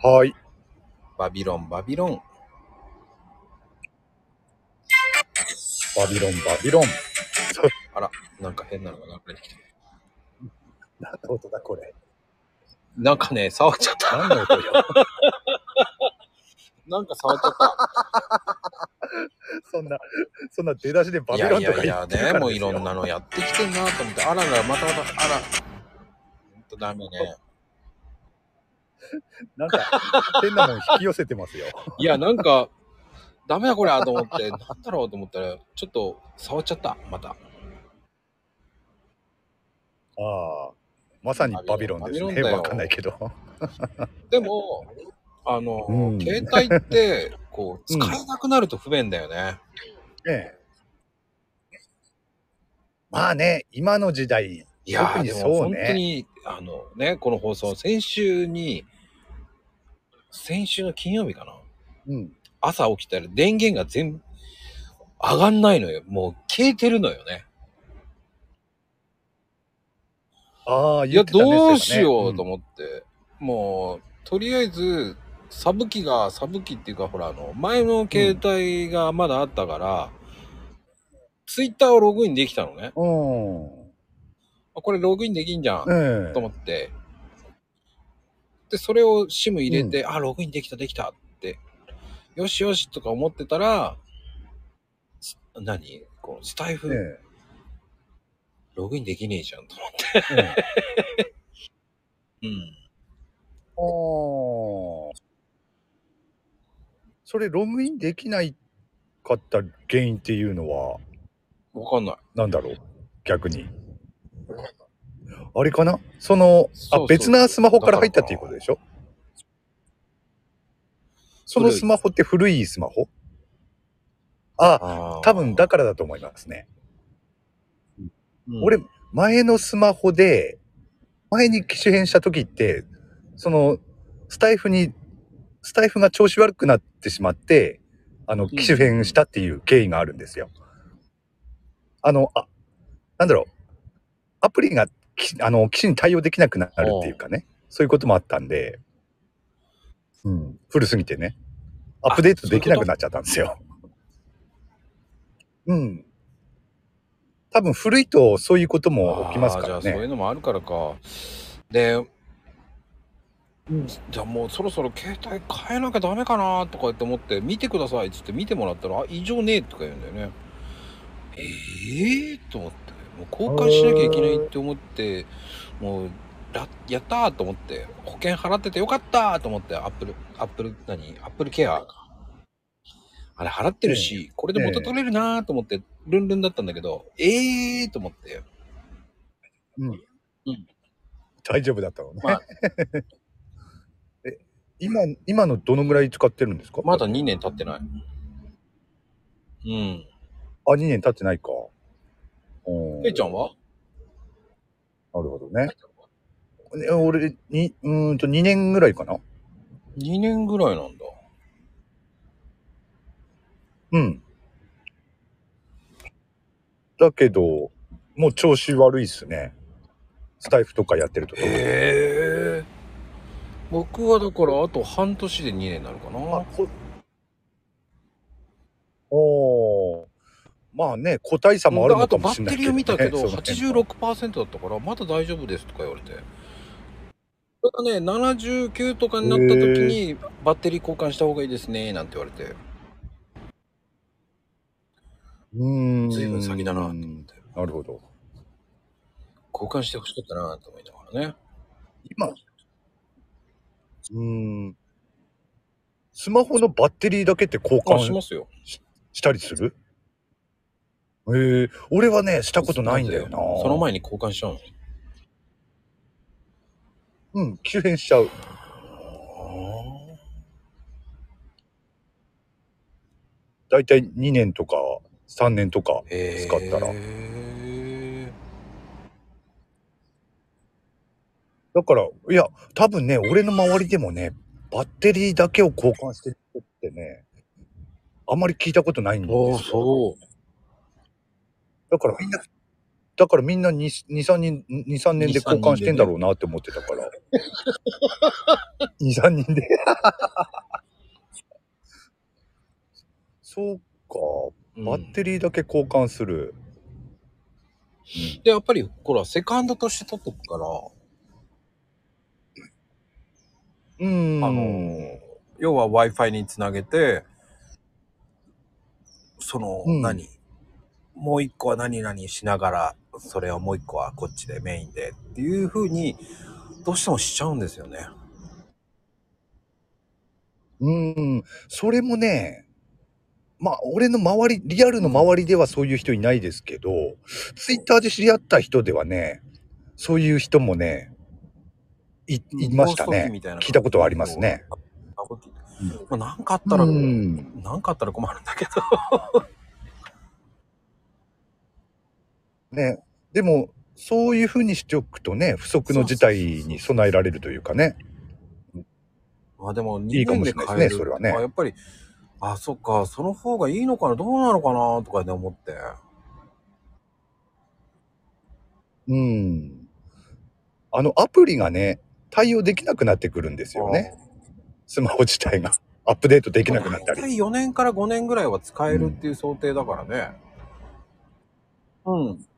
はい。バビロン、バビロン。バビロン、バビロン。なんか変なのが流れてきた。何の音だ、これ。なんかね、触っちゃった。何の音よ。なんか触っちゃった。そんな、そんな出だしでバいやビロンとかいやいや言ってるからね、もういろんな。なのやってきてんなと思って、あらら、またまた、あら。ほんとダメね。なんか、変なもん引き寄せてますよ。いや、なんか、ダメだこれと思って、なんだろうと思ったら、ちょっと触っちゃった、また。ああ。まさにバビロンですね。わかんないけど。でも、あの、うん携帯って、こう、使えなくなると不便だよね。ええ。まあね、今の時代、いやー、でも。本当に、あのね、この放送、先週に、先週の金曜日かな。うん。朝起きたら電源が全部上がんないのよ。もう消えてるのよね。ああ、いや、どうしようと思って。もう、とりあえず、サブ機が、サブ機っていうか、ほら、あの、前の携帯がまだあったから、ツイッターをログインできたのね。うん。あこれログインできんじゃん。ええと思って。で、それを SIM 入れて、あ、ログインできた、できたって。よしよしとか思ってたら、す何？このスタイフ、えログインできねえじゃんと思って。えええうん。ああ。それ、ログインできないかった原因っていうのは、わかんない。なんだろう？逆に。あれかな？その、あ、別なスマホから入ったっていうことでしょ？そのスマホって古いスマホ？あ、あー。多分だからだと思いますね。うん。俺、前のスマホで、前に機種変した時って、その、スタイフに、スタイフが調子悪くなってしまって、あの、機種変したっていう経緯があるんですよ。あの、あ、なんだろう、アプリがき、あの、機種に対応できなくなるっていうかね、そういうこともあったんで、うん、古すぎてね、アップデートできなくなっちゃったんですよ。うん。多分古いとそういうことも起きますからあーじゃあそういうね。のもあるからか。で、じゃあもうそろそろ携帯変えなきゃダメかなとかって思って、見てくださいっつって見てもらったら、あ、異常ねえとか言うんだよね。ええー、と思って、もう交換しなきゃいけないって思って、もう、らやったーと思って、保険払っててよかったーと思って、アップル、アップル、何？アップルケアか。あれ払ってるし、これで元取れるなーと思って、ルンルンだったんだけど、ええーと思って、大丈夫だったのね。まあ え今、今のどのぐらい使ってるんですか？まだ2年経ってない。うん。あ、2年経ってないか。うんケイちゃんは？なるほどね。え俺、に、うーんと2年ぐらいかな ?2 年ぐらいなんだ。うん。だけど、もう調子悪いっすね。スタイフとかやってると。へえ。僕はだからあと半年で2年になるかあな。こおーまあね、個体差もあるのかあとバもしれないけど、ね。ッテリーを見たけど、その辺は86%だったから、まだ大丈夫ですとか言われて。それがね、79とかになった時に、バッテリー交換した方がいいですね、なんて言われて。うーん。随分先だなと思って。なるほど。交換してほしかったなと思いながらね。今、うーん。スマホのバッテリーだけって交あ、し換ますよ。したりする？ええ俺はね、したことないんだよな。その前に交換しちゃうの？うん、急変しちゃう。だいたい2年とか3年とかへ使ったら。え。だから、いや、多分ね、俺の周りでもね、バッテリーだけを交換してる人ってね、あんまり聞いたことないんですよ。ああ、そう。だからみんな、だからみんな2、2 3人、2、3年で交換してんだろうなって思ってたから。2、3人で。そうか。バッテリーだけ交換する。で、やっぱり、ほら、セカンドとして取っとくから、うん。あの、要は Wi-Fi につなげて、その、うん何？もう一個は何々しながら、それをもう一個はこっちでメインでっていう風に、どうしてもしちゃうんですよね。うん。それもね、まあ、俺の周り、リアルの周りではそういう人いないですけど、ツイッターで知り合った人ではね、そういう人もね、い、いましたね。聞いたことはありますね。。まあ、なんかあったら、うん。なんかあったら困るんだけど。ね。でも、そういうふうにしておくとね、不測の事態に備えられるというかね。まあでも、いいかもしれないですねそれはねあやっぱり、あ、そっか、その方がいいのかな、どうなのかな、とかね、思って。うん。あの、アプリがね、対応できなくなってくるんですよね。スマホ自体が。アップデートできなくなったり。大体4年から5年ぐらいは使えるっていう想定だからね。うん。ええ使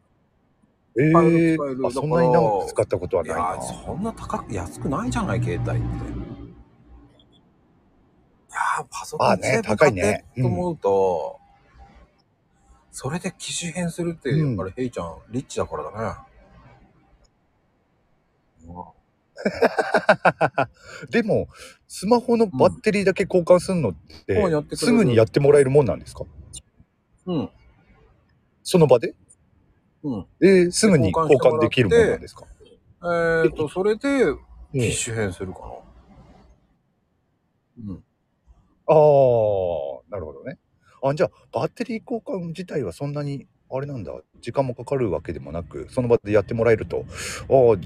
ええるあそんなに長く使ったことはいないやな。そんな高く、安くないじゃない、携帯って。いやーパソコンまあね高いねと思うと、それで機種変するって、うんやっぱりヘイちゃん、リッチだからだね。でも、スマホのバッテリーだけ交換するのって、うんやってすぐにやってもらえるもんなんですか？うん。その場で？うん。えーすぐに交換できるもんなんですか？えっ、と、それで、うん機種変するかな。うん。ああ、なるほどね。あ、じゃあ、バッテリー交換自体はそんなに、あれなんだ、時間もかかるわけでもなく、その場でやってもらえると、ああ、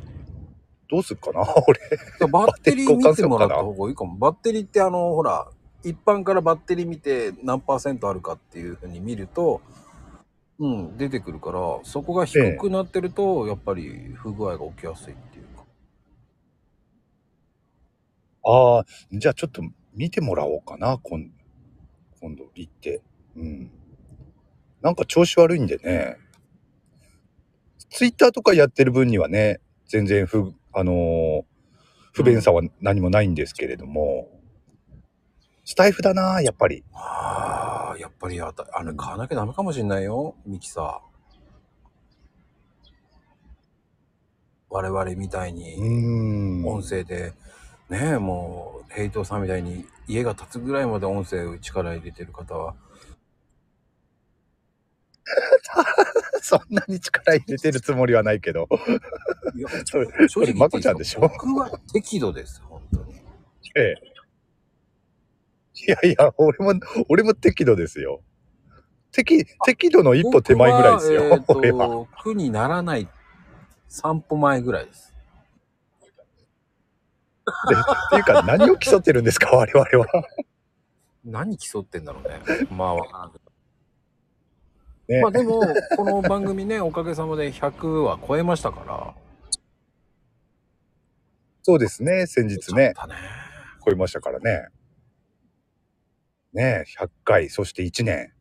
どうすっかな、俺。バッテリー見てもらった方がいいかも。バッテリーってあの、ほら、一般からバッテリー見て何パーセントあるかっていうふうに見ると、うん、出てくるから、そこが低くなってると、やっぱり不具合が起きやすいっていうか。ああ、じゃあちょっと見てもらおうかな、今今度行って。うん。なんか調子悪いんでね。ツイッターとかやってる分にはね、全然不、あのー不便さは何もないんですけれども、スタイフだな、やっぱり。ああ、やっぱりあた、あれ買わなきゃダメかもしんないよ、ミキサー。我々みたいうに。音声で、ねえ、もう、ヘイトさんみたいに家が建つぐらいまで音声を力入れてる方は、そんなに力入れてるつもりはないけど。いや、正直まこちゃんでしょ？僕は適度です、本当に。ええ。いやいや、俺も、俺も適度ですよ。適、適度の一歩手前ぐらいですよ。僕は俺は。えーにならない散歩前ぐらいです。でっていうか、何を競ってるんですか、我々は。何競ってんだろうね。まあ、わからんけど。ねまあでも、この番組ね、おかげさまで100は超えましたから。そうですね、先日ねね。超えましたからね。ねえ、100回、そして1年。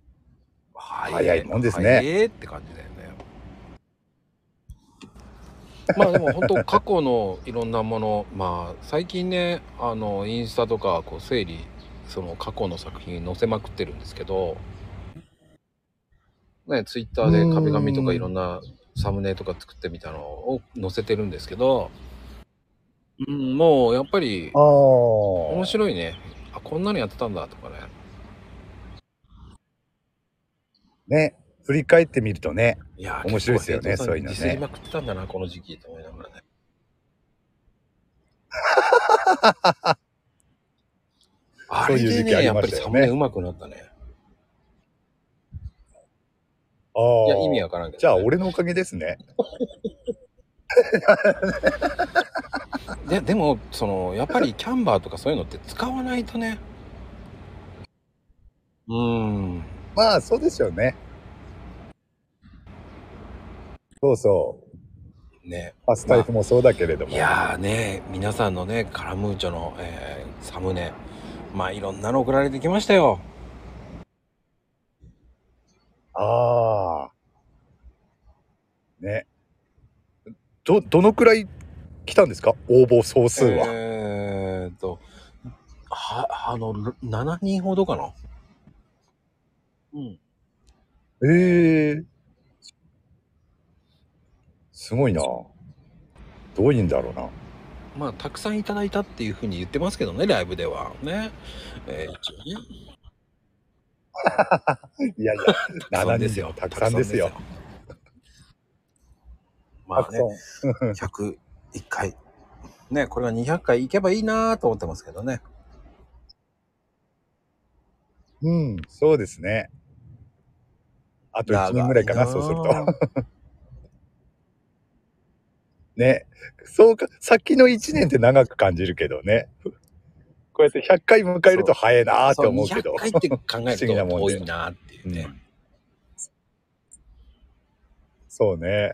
早いもんですね早いって感じだよね。まあでも本当過去のいろんなもの、まあ最近ね、あの、インスタとかこう整理、その過去の作品載せまくってるんですけど、ね、ツイッターで壁紙とかいろんなサムネとか作ってみたのを載せてるんですけど、うん、もうやっぱり。面白いね。あ、こんなのやってたんだとかね。ね、振り返ってみるとね、いやー面白いですよねそういうのねディスりまくってたんだな、この時期と思いながらね。あれそういうでね、時期ありやっぱりサムネ上手くなったね。ああ。いや、意味わからんけど、ね。じゃあ、俺のおかげですね。で、でも、その、やっぱりキャンバーとかそういうのって使わないとね。うーん。まあ、そうですよね。そうそう。ね。まあ、スタイフもそうだけれども。いやーね、皆さんのね、カラムーチョの、えーサムネ、まあいろんなの送られてきましたよ。ああ。ね。ど、どのくらい来たんですか？応募総数は。えーっと、は、あの、7人ほどかな？うん。ええすごいな。どういうんだろうな。まあ、たくさんいただいたっていうふうに言ってますけどね、ライブでは。ね。えー一応ね。いやいや、たくさん7人よ。たくさんですよ。。まあね、101回。ね、これが200回いけばいいなと思ってますけどね。うん、そうですね。あと1年ぐらいかな、そうすると。ね。そうか、先の1年って長く感じるけどね。こうやって100回迎えると早いなーって思うけど。そう200回って考え不思議なるともんで多いなっていうね。そうね。